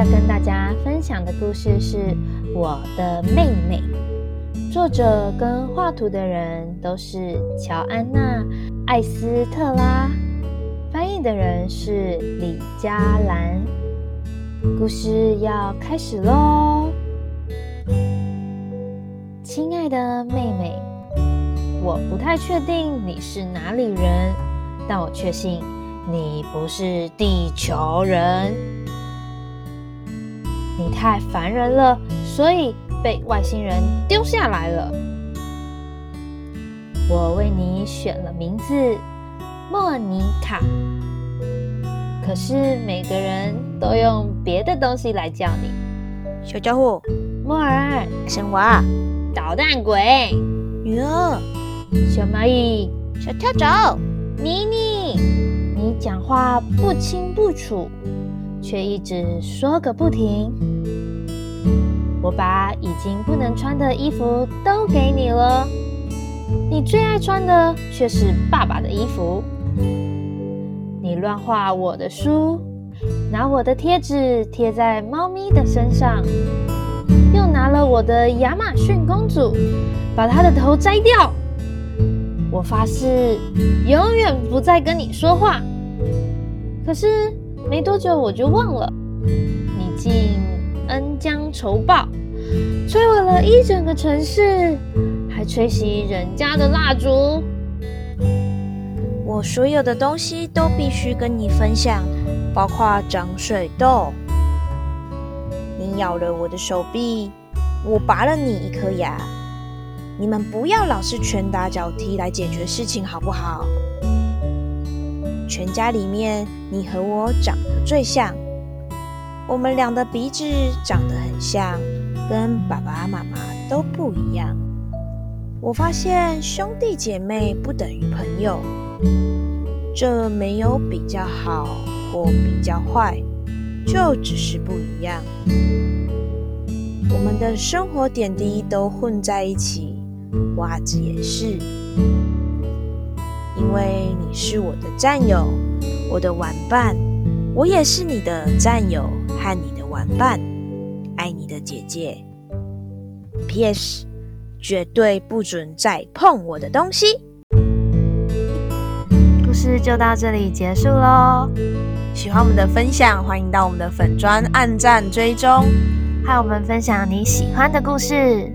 要跟大家分享的故事是《我的妹妹》，作者跟画图的人都是乔安娜·艾斯特拉，翻译的人是李佳兰。故事要开始喽！亲爱的妹妹，我不太确定你是哪里人，但我确信你不是地球人。你太烦人了，所以被外星人丢下来了。我为你选了名字莫妮卡，可是每个人都用别的东西来叫你。小家伙，莫尔，生娃，捣蛋鬼，女儿，小蚂蚁，小跳蚤，妮妮，你讲话不清不楚。却一直说个不停。我把已经不能穿的衣服都给你了，你最爱穿的却是爸爸的衣服。你乱画我的书，拿我的贴纸贴在猫咪的身上，又拿了我的亚马逊公主，把她的头摘掉。我发誓永远不再跟你说话。可是。没多久我就忘了，你竟恩将仇报，摧毁了一整个城市，还吹熄人家的蜡烛。我所有的东西都必须跟你分享，包括长水痘。你咬了我的手臂，我拔了你一颗牙。你们不要老是拳打脚踢来解决事情，好不好？全家里面，你和我长得最像。我们俩的鼻子长得很像，跟爸爸妈妈都不一样。我发现兄弟姐妹不等于朋友，这没有比较好或比较坏，就只是不一样。我们的生活点滴都混在一起，袜子也是。因为你是我的战友，我的玩伴，我也是你的战友和你的玩伴，爱你的姐姐。P.S. 绝对不准再碰我的东西。故事就到这里结束喽。喜欢我们的分享，欢迎到我们的粉砖按赞追踪，和我们分享你喜欢的故事。